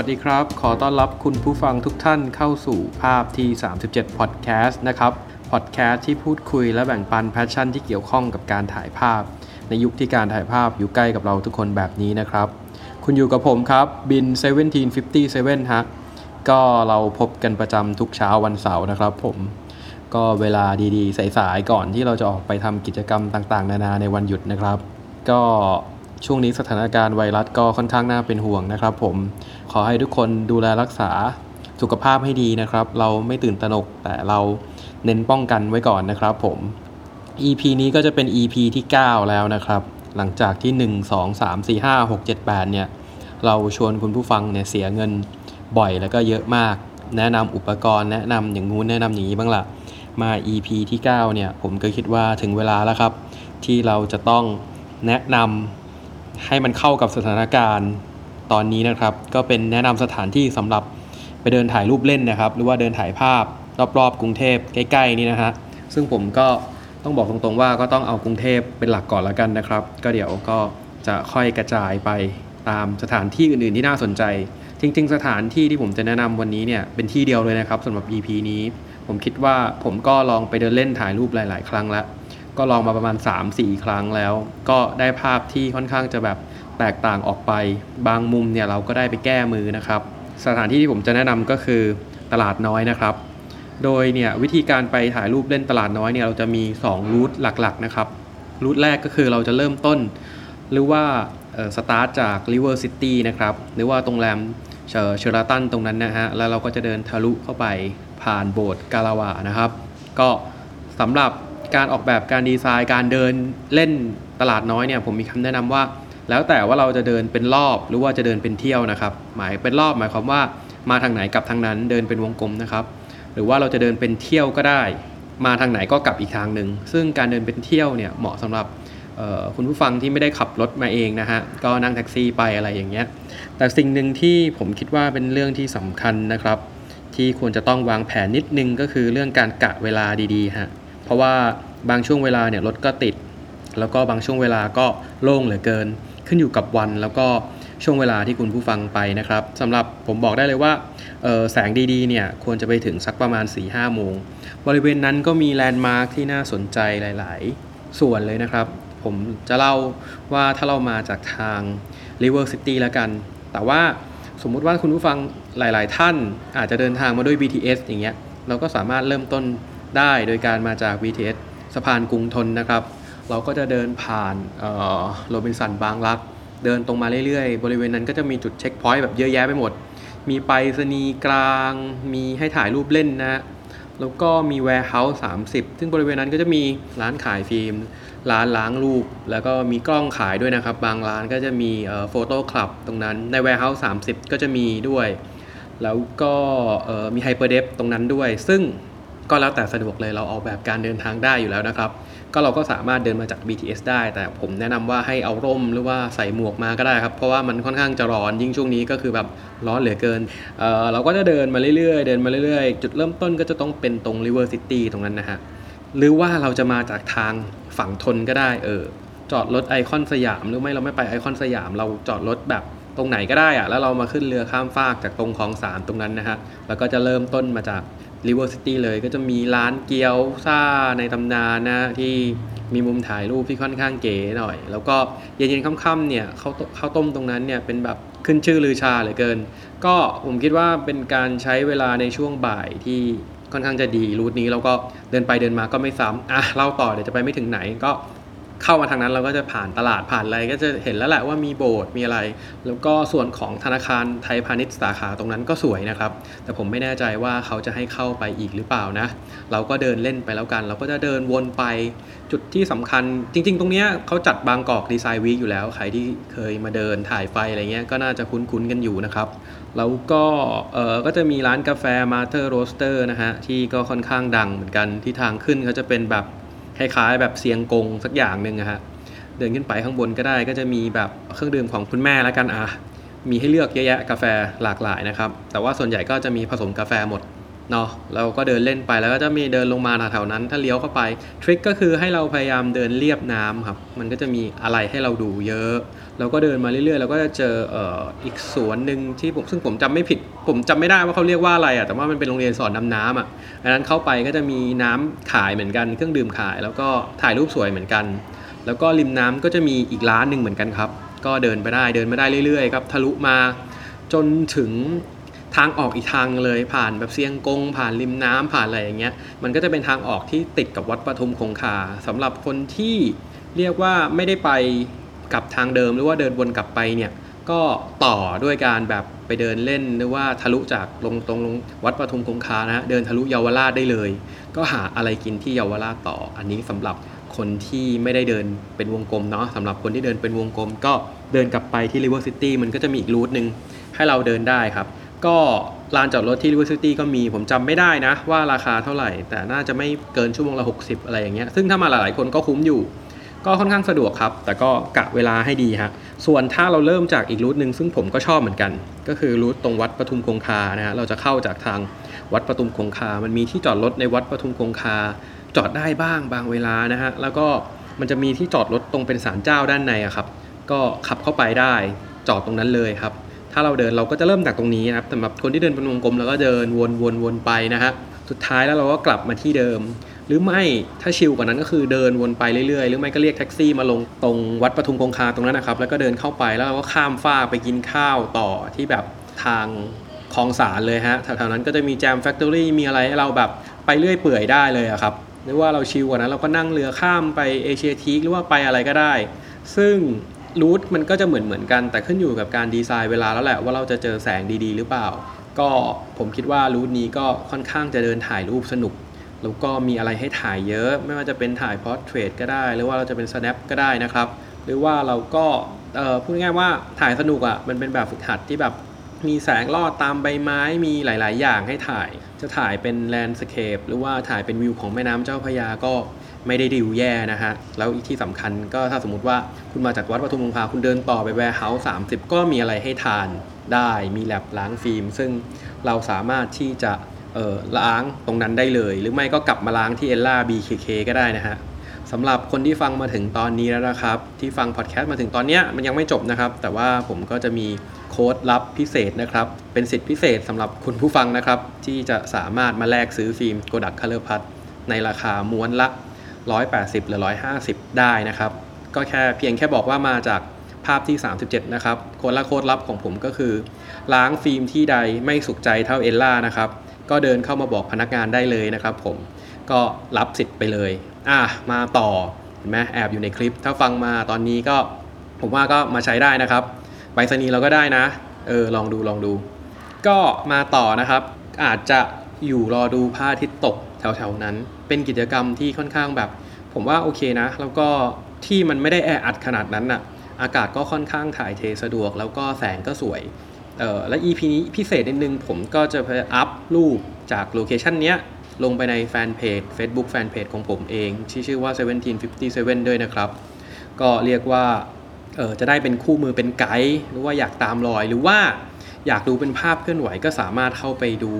สวัสดีครับ ขอต้อนรับคุณผู้ฟังทุกท่านเข้าสู่ภาพที่ 37 Podcast นะครับ Podcast ที่พูดคุยและแบ่งปัน passion ที่เกี่ยวข้องกับการถ่ายภาพ ในยุคที่การถ่ายภาพอยู่ใกล้กับเราทุกคนแบบนี้นะครับ คุณอยู่กับผมครับบิน 1757 ฮะ ก็เราพบกันประจำทุกเช้าวันเสาร์นะครับผม ก็เวลาดีๆ สายๆ ก่อนที่เราจะออกไปทำกิจกรรมต่างๆ นานาในวันหยุดนะครับ ก็ ช่วงนี้สถานการณ์ไวรัสก็ค่อนข้างน่าเป็นห่วงนะครับผม ขอให้ทุกคนดูแลรักษาสุขภาพให้ดีนะครับ เราไม่ตื่นตระหนกแต่เราเน้นป้องกันไว้ก่อนนะครับผม EP นี้ก็จะเป็น EP ที่ 9 แล้วนะครับ หลังจากที่ 1 2 3 4 5 6 7 8 เนี่ย เราชวนคุณผู้ฟังเนี่ยเสียเงินบ่อยแล้วก็เยอะมาก แนะนำอุปกรณ์แนะนำอย่างงู้นแนะนำอย่างนี้บ้างละ่ะ มา EP ที่ 9 เนี่ย ผมก็คิดว่าถึงเวลาแล้วครับ ที่เราจะต้องแนะนำ ให้มันเข้ากับสถานการณ์ตอนนี้นะครับ ก็เป็นแนะนำสถานที่สำหรับไปเดินถ่ายรูปเล่นนะครับ หรือว่าเดินถ่ายภาพรอบๆ กรุงเทพใกล้ๆนี่นะฮะซึ่งผมก็ต้องบอกตรงๆว่าก็ต้องเอากรุงเทพเป็นหลักก่อนแล้วกันนะครับ ก็เดี๋ยวก็จะค่อยกระจายไปตามสถานที่อื่นๆที่น่าสนใจ จริง ๆ สถานที่ที่ผมจะแนะนำวันนี้เนี่ยเป็นที่เดียวเลยนะครับสำหรับ EP นี้ ผมคิดว่าผมก็ลองไปเดินเล่นถ่ายรูปหลาย ๆ ครั้งแล้ว ก็ลองมาประมาณ 3-4 ครั้งแล้ว ก็ได้ภาพที่ค่อนข้างจะแบบแตกต่างออกไป บางมุมเนี่ยเราก็ได้ไปแก้มือนะครับ สถานที่ที่ผมจะแนะนำก็คือตลาดน้อยนะครับ โดยเนี่ยวิธีการไปถ่ายรูปเล่นตลาดน้อยเนี่ยเราจะมี2รูทหลักๆนะครับรูทแรกก็คือเราจะเริ่มต้น หรือว่าสตาร์ทจาก River City นะครับหรือว่าตรงแรมSheraton ตรงนั้นนะฮะแล้วเราก็จะเดินทะลุเข้าไปผ่านโบสถ์กาลหว่าร์นะครับ ก็สำหรับ การออกแบบการดีไซน์ การเดินเล่นตลาดน้อยเนี่ยผมมีคำแนะนำว่า แล้วแต่ว่าเราจะเดินเป็นรอบหรือว่าจะเดินเป็นเที่ยวนะครับ หมายเป็นรอบหมายความว่ามาทางไหนกลับทางนั้นเดินเป็นวงกลมนะครับ หรือว่าเราจะเดินเป็นเที่ยวก็ได้ มาทางไหนก็กลับอีกทางหนึ่งซึ่งการเดินเป็นเที่ยวเนี่ยเหมาะสำหรับคุณผู้ฟังที่ไม่ได้ขับรถมาเองนะฮะก็นั่งแท็กซี่ไปอะไรอย่างเงี้ยแต่สิ่งหนึ่งที่ผมคิดว่าเป็นเรื่องที่สำคัญนะครับ ที่ควรจะต้องวางแผนนิดนึงก็คือเรื่องการกะเวลาดีๆฮะ เพราะว่าบางช่วงเวลาเนี่ยรถก็ติด แล้วก็บางช่วงเวลาก็โล่งเหลือเกิน ขึ้นอยู่กับวันแล้วก็ช่วงเวลาที่คุณผู้ฟังไปนะครับสำหรับผมบอกได้เลยว่าแสงดีๆเนี่ยควรจะไปถึงสักประมาณ 4-5โมง บริเวณนั้นก็มีแลนด์มาร์คที่น่าสนใจหลาย ๆ ส่วนเลยนะครับ ผมจะเล่าว่าถ้าเรามาจากทาง River City แล้วกัน แต่ว่าสมมุติว่าคุณผู้ฟังหลาย ๆ ท่านอาจจะเดินทางมาด้วย BTS อย่างเงี้ยเราก็สามารถเริ่มต้น ได้โดยการมาจาก BTS สะพานกรุงทนนะครับ เราก็จะเดินผ่านโรบินสันบางรัก เดินตรงมาเรื่อยๆ บริเวณนั้นก็จะมีจุดเช็คพอยต์แบบเยอะแยะไปหมด มีไปรษณีย์กลาง มีให้ถ่ายรูปเล่นนะ แล้วก็มี warehouse 30ซึ่งบริเวณนั้นก็จะมีร้านขายฟิล์ม ร้านล้างรูป แล้วก็มีกล้องขายด้วยนะครับ บางร้านก็จะมีโฟโต้คลับตรงนั้น ใน warehouse 30ก็จะมีด้วย แล้วก็มีไฮเปอร์เดฟตรงนั้นด้วย ซึ่ง ก็แล้วแต่สะดวกเลยเราออกแบบการเดินทางได้อยู่แล้วนะครับ ก็เราก็สามารถเดินมาจาก BTS ได้ แต่ผมแนะนำว่าให้เอาร่มหรือว่าใส่หมวกมาก็ได้ครับ เพราะว่ามันค่อนข้างจะร้อนยิ่งช่วงนี้ก็คือแบบร้อนเหลือเกินเราก็จะเดินมาเรื่อยๆ เดินมาเรื่อยๆ จุดเริ่มต้นก็จะต้องเป็นตรง River City ตรงนั้นนะฮะหรือว่าเราจะมาจากทางฝั่งธนก็ได้เออจอดรถไอคอนสยาม หรือไม่เราไม่ไปไอคอนสยาม เราจอดรถแบบตรงไหนก็ได้อะแล้วเรามาขึ้นเรือข้ามฟากจากตรงคลองสานตรงนั้นนะฮะแล้วก็จะเริ่มต้นมาจาก River City เลยก็จะมีร้านเกี๊ยวซ่าในตำนานนะที่มีมุมถ่ายรูปที่ค่อนข้างเก๋หน่อย แล้วก็เย็นๆค่ำๆเนี่ยข้าวข้าต้มตรงนั้นเนี่ยเป็นแบบขึ้นชื่อลือชาเหลือเกิน ก็ผมคิดว่าเป็นการใช้เวลาในช่วงบ่ายที่ค่อนข้างจะดีรูทนี้แล้วก็เดินไปเดินมาก็ไม่ซ้ำอะเล่าต่อเดี๋ยวจะไปไม่ถึงไหนก็ เข้ามาทางนั้นเราก็จะผ่านตลาดผ่านอะไรก็จะเห็นแล้วแหละว่ามีโบสถ์มีอะไร แล้วก็ส่วนของธนาคารไทยพาณิชย์สาขาตรงนั้นก็สวยนะครับ แต่ผมไม่แน่ใจว่าเขาจะให้เข้าไปอีกหรือเปล่านะ เราก็เดินเล่นไปแล้วกัน เราก็จะเดินวนไปจุดที่สำคัญ จริง ๆ ตรงเนี้ยเขาจัด Bangkok Design Week อยู่แล้วใครที่เคยมาเดินถ่ายไฟอะไรเงี้ยก็น่าจะคุ้นๆกันอยู่นะครับแล้วก็เออก็จะมีร้านกาแฟ Mother Roaster นะฮะที่ก็ค่อนข้างดังเหมือนกันที่ทางขึ้นเขาจะเป็นแบบ คล้ายๆ แบบเซียงกงสักอย่างหนึ่งอะฮะเดินขึ้นไปข้างบนก็ได้ก็จะมีแบบเครื่องดื่มของคุณแม่แล้วกันอะมีให้เลือกเยอะแยะกาแฟหลากหลายนะครับ แต่ว่าส่วนใหญ่ก็จะมีผสมกาแฟหมด เนาะเราก็เดินเล่นไปแล้วก็จะมีเดินลงมาแถวๆนั้น ถ้าเลี้ยวเข้าไปทริคก็คือให้เราพยายามเดินเรียบน้ำครับมันก็จะมีอะไรให้เราดูเยอะ เราก็เดินมาเรื่อยๆเราก็จะเจอเอ่ออีกสวนหนึ่งที่ผมซึ่งผมจำไม่ผิด ผมจำไม่ได้ว่าเขาเรียกว่าอะไรอะแต่ว่ามันเป็นโรงเรียนสอนดำน้ำอะอันนั้นเข้าไปก็จะมีน้ำขายเหมือนกันเครื่องดื่มขาย แล้วก็ถ่ายรูปสวยเหมือนกัน แล้วก็ริมน้ำก็จะมีอีกร้านหนึ่งเหมือนกันครับ ก็เดินไปได้เดินไปได้เรื่อยๆครับทะลุมาจนถึง ทางออกอีกทางเลยผ่านแบบเซียงกง ผ่านริมน้ำผ่านอะไรอย่างเงี้ยมันก็จะเป็นทางออกที่ติดกับวัดปทุมคงคาสำหรับคนที่เรียกว่าไม่ได้ไปกับทางเดิมหรือว่าเดินวนกลับไปเนี่ยก็ต่อด้วยการแบบไปเดินเล่นหรือว่าทะลุจากลงตรงลงวัดปทุมคงคานะฮะเดินทะลุเยาวราชได้เลย ก็หาอะไรกินที่เยาวราชต่อ อันนี้สำหรับคนที่ไม่ได้เดินเป็นวงกลมเนาะสำหรับคนที่เดินเป็นวงกลม ก็เดินกลับไปที่ River City มันก็จะมีอีกรูทหนึ่งให้เราเดินได้ครับ ก็ลานจอดรถที่ River City ก็มีผมจำไม่ได้นะ ว่าราคาเท่าไหร่ แต่น่าจะไม่เกินชั่วโมงละ 60 อะไรอย่างเงี้ยซึ่งถ้ามาหลายๆคนก็คุ้มอยู่ ก็ค่อนข้างสะดวกครับ แต่ก็กะเวลาให้ดีฮะส่วนถ้าเราเริ่มจากอีกรูทหนึ่งซึ่งผมก็ชอบเหมือนกัน ก็คือรูทตรงวัดปทุมคงคานะฮะเราจะเข้าจากทางวัดปทุมคงคา มันมีที่จอดรถในวัดปทุมคงคา จอดได้บ้างบางเวลานะฮะแล้วก็มันจะมีที่จอดรถตรงเป็นศาลเจ้าด้านในอะครับ ก็ขับเข้าไปได้จอดตรงนั้นเลยครับ ถ้าเราเดินเราก็จะเริ่มจากตรงนี้นะครับสำหรับคนที่เดินเป็นวงกลมแล้วก็เดินวนวนวนไปนะฮะสุดท้ายแล้วเราก็กลับมาที่เดิม หรือไม่ถ้าชิลกว่านั้นก็คือเดินวนไปเรื่อยๆ หรือไม่ก็เรียกแท็กซี่มาลงตรงวัดปทุมคงคาตรงนั้นนะครับ แล้วก็เดินเข้าไปแล้วเราก็ข้ามฟ้าไปกินข้าวต่อที่แบบทางคลองสารเลยฮะแถวๆนั้นก็จะมีแจมแฟคทอรี่มีอะไรให้เราแบบไปเรื่อยเปื่อยได้เลยอะครับหรือว่าเราชิลกว่านั้นเราก็นั่งเรือข้ามไปเอเชียทีกหรือว่าไปอะไรก็ได้ ซึ่ง รูทมันก็จะเหมือนเหมือนกัน แต่ขึ้นอยู่กับการดีไซน์เวลาแล้วแหละว่าเราจะเจอแสงดีๆ หรือเปล่า ก็ผมคิดว่ารูทนี้ก็ค่อนข้างจะเดินถ่ายรูปสนุก แล้วก็มีอะไรให้ถ่ายเยอะ ไม่ว่าจะเป็นถ่ายพอร์ตเทรตก็ได้ หรือว่าเราจะเป็น snap ก็ได้นะครับ หรือว่าเราก็พูดง่ายๆว่าถ่ายสนุกอะ่ะมันเป็นแบบฝึกหัดที่แบบมีแสงลอดตามใบไม้มีหลาย ๆ อย่างให้ถ่าย จะถ่ายเป็น landscape หรือว่าถ่ายเป็นวิวของแม่น้ำเจ้าพระยาก็ ไม่ได้วิวแย่นะฮะ แล้วอีกที่สำคัญก็ถ้าสมมติว่าคุณมาจากวัดปทุมคงคาคุณเดินต่อไป Warehouse สามสิบก็มีอะไรให้ทานได้มีแลบล้างฟิล์ม ซึ่งเราสามารถที่จะเอ่อล้างตรงนั้นได้เลย หรือไม่ก็กลับมาล้างที่เอลล่า BKK ก็ได้นะฮะสำหรับคนที่ฟังมาถึงตอนนี้แล้วนะครับ ที่ฟังพอดแคสต์มาถึงตอนเนี้ยมันยังไม่จบนะครับ แต่ว่าผมก็จะมีโค้ดลับพิเศษนะครับ เป็นสิทธิพิเศษสำหรับคุณผู้ฟังนะครับ ที่จะสามารถมาแลกซื้อฟิล์ม Kodak Color Pad ในราคาม้วนละ 180 หรือ 150 ได้นะครับ ก็แค่เพียงแค่บอกว่ามาจากภาพที่ 37 นะครับโค้ดละโค้ดลับของผมก็คือ ล้างฟิล์มที่ใดไม่สุขใจเท่าเอลล่านะครับ ก็เดินเข้ามาบอกพนักงานได้เลยนะครับผมก็รับสิทธิ์ไปเลย อะมาต่อเห็นไหมแอบอยู่ในคลิป ถ้าฟังมาตอนนี้ก็ผมว่าก็มาใช้ได้นะครับใบสนีเราก็ได้นะเออลองดูลองดู ก็มาต่อนะครับ อาจจะอยู่รอดูพระอาทิตย์ตกแถวๆนั้น เป็นกิจกรรมที่ค่อนข้างแบบ ผมว่าโอเคนะ แล้วก็ที่มันไม่ได้แออัดขนาดนั้นน่ะอากาศก็ค่อนข้างถ่ายเทสะดวก แล้วก็แสงก็สวยเออและ EP นี้พิเศษนิดนึง ผมก็จะไปอัพรูปจากโลเคชันเนี้ยลงไปในแฟนเพจ Facebook แฟนเพจของผมเอง ที่ชื่อว่า 1757 ด้วยนะครับ ก็เรียกว่าเออจะได้เป็นคู่มือเป็นไกด์หรือว่าอยากตามรอยหรือว่า อยากดูเป็นภาพเคลื่อนไหวก็สามารถเข้าไปดู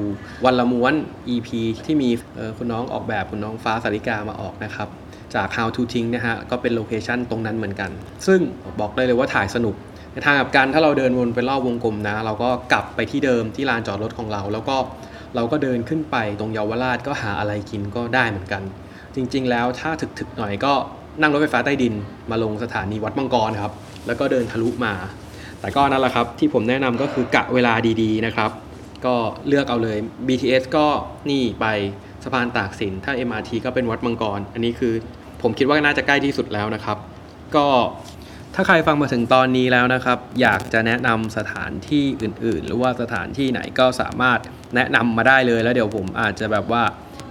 วันละม้วน EP ที่มีคุณน้องออกแบบคุณน้องฟ้าสาริกามาออกนะครับ จาก How to ทิ้งนะฮะก็เป็นโลเคชันตรงนั้นเหมือนกัน ซึ่งบอกได้เลยว่าถ่ายสนุกในทางกับกันถ้าเราเดินวนไปรอบวงกลมนะ เราก็กลับไปที่เดิมที่ลานจอดรถของเรา แล้วก็เราก็เดินขึ้นไปตรงเยาวราชก็หาอะไรกินก็ได้เหมือนกัน จริง ๆ แล้วถ้าถึกๆหน่อยก็นั่งรถไฟฟ้าใต้ดินมาลงสถานีวัดมังกรครับ แล้วก็เดินทะลุมา แต่ก็นั่นแหละครับที่ผมแนะนำก็คือกะเวลาดีๆนะครับ ก็เลือกเอาเลย BTS ก็นี่ไปสะพานตากสิน ถ้า MRT ก็เป็นวัดมังกร อันนี้คือผมคิดว่าน่าจะใกล้ที่สุดแล้วนะครับ ก็ถ้าใครฟังมาถึงตอนนี้แล้วนะครับ อยากจะแนะนำสถานที่อื่น ๆ หรือว่าสถานที่ไหนก็สามารถแนะนำมาได้เลยแล้วเดี๋ยวผมอาจจะแบบว่า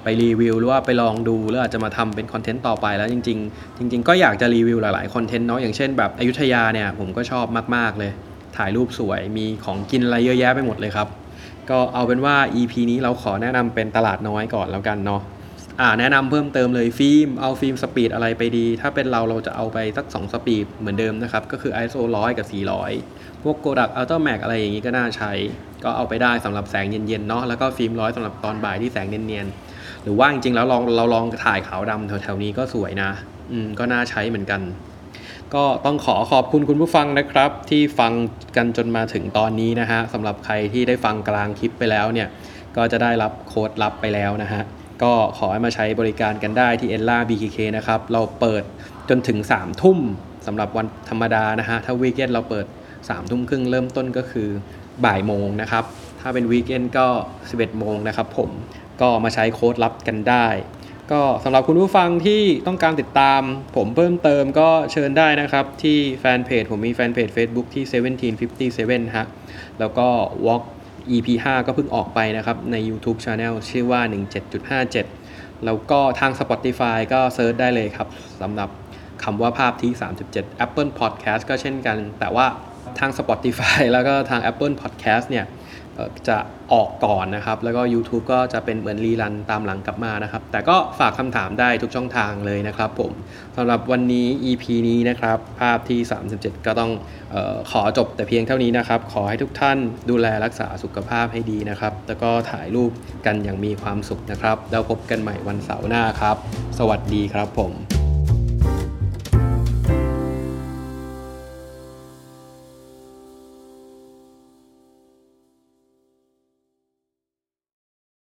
ไปรีวิวหรือว่าไปลองดูหรืออาจจะมาทำเป็นคอนเทนต์ต่อไปแล้วจริง ๆ จริง ๆ ก็อยากจะรีวิวหลายๆคอนเทนต์เนาะอย่างเช่นแบบอยุธยาเนี่ยผมก็ชอบมาก ๆ เลย ถ่ายรูปสวย มีของกินอะไรเยอะแยะไปหมดเลยครับ ก็เอาเป็นว่า EP นี้เราขอแนะนำเป็นตลาดน้อยก่อนแล้วกันเนาะอ่าแนะนำเพิ่มเติมเลยฟิล์มเอาฟิล์ม speed อะไรไปดี ถ้าเป็นเราเราจะเอาไปสัก 2 speed เหมือนเดิมนะครับ ก็คือ ISO 100 กับ 400 พวกโกดักอัลตร้าแม็กอะไรอย่างนี้ก็น่าใช้ ก็เอาไปได้สำหรับแสงเย็นๆเนาะแล้วก็ฟิล์มร้อยสำหรับตอนบ่ายที่แสงเนียนๆหรือว่าจริงๆแล้วลองเราลองถ่ายขาวดำแถวๆนี้ก็สวยนะ อืมก็น่าใช้เหมือนกัน ก็ต้องขอขอบคุณคุณผู้ฟังนะครับ ที่ฟังกันจนมาถึงตอนนี้นะฮะสำหรับใครที่ได้ฟังกลางคลิปไปแล้วเนี่ย ก็จะได้รับโค้ดลับไปแล้วนะฮะ ก็ขอให้มาใช้บริการกันได้ที่ Ella BKK นะครับ เราเปิดจนถึง 3 ทุ่มสำหรับวันธรรมดานะฮะ ถ้าวีคเอนเราเปิด 3 ทุ่มครึ่งเริ่มต้นก็คือบ่ายโมงนะครับ ถ้าเป็นวีคเอนก็ 11 โมงนะครับผมก็มาใช้โค้ดลับกันได้ ก็สำหรับคุณผู้ฟังที่ต้องการติดตาม ผมเพิ่มเติมก็เชิญได้นะครับ ที่แฟนเพจผมมีแฟนเพจ Facebook ที่ 1757ฮะแล้วก็ Walk EP 5ก็เพิ่งออกไปนะครับ ใน YouTube Channel ชื่อว่า 17.57 แล้วก็ทาง Spotify ก็เซิร์ชได้เลยครับสำหรับคำว่าภาพที่ 37 Apple Podcast ก็เช่นกัน แต่ว่าทาง Spotify แล้วก็ทาง Apple Podcast เนี่ย จะออกก่อนนะครับ แล้วก็ YouTube ก็จะเป็นเหมือนรีรันตามหลังกลับมานะครับ แต่ก็ฝากคำถามได้ทุกช่องทางเลยนะครับผมสำหรับวันนี้ EP นี้นะครับ ภาพที่ 37 ก็ต้องออขอจบแต่เพียงเท่านี้นะครับ ขอให้ทุกท่านดูแลรักษาสุขภาพให้ดีนะครับ แล้วก็ถ่ายรูปกันอย่างมีความสุขนะครับ แล้วพบกันใหม่วันเสาร์หน้าครับ สวัสดีครับผม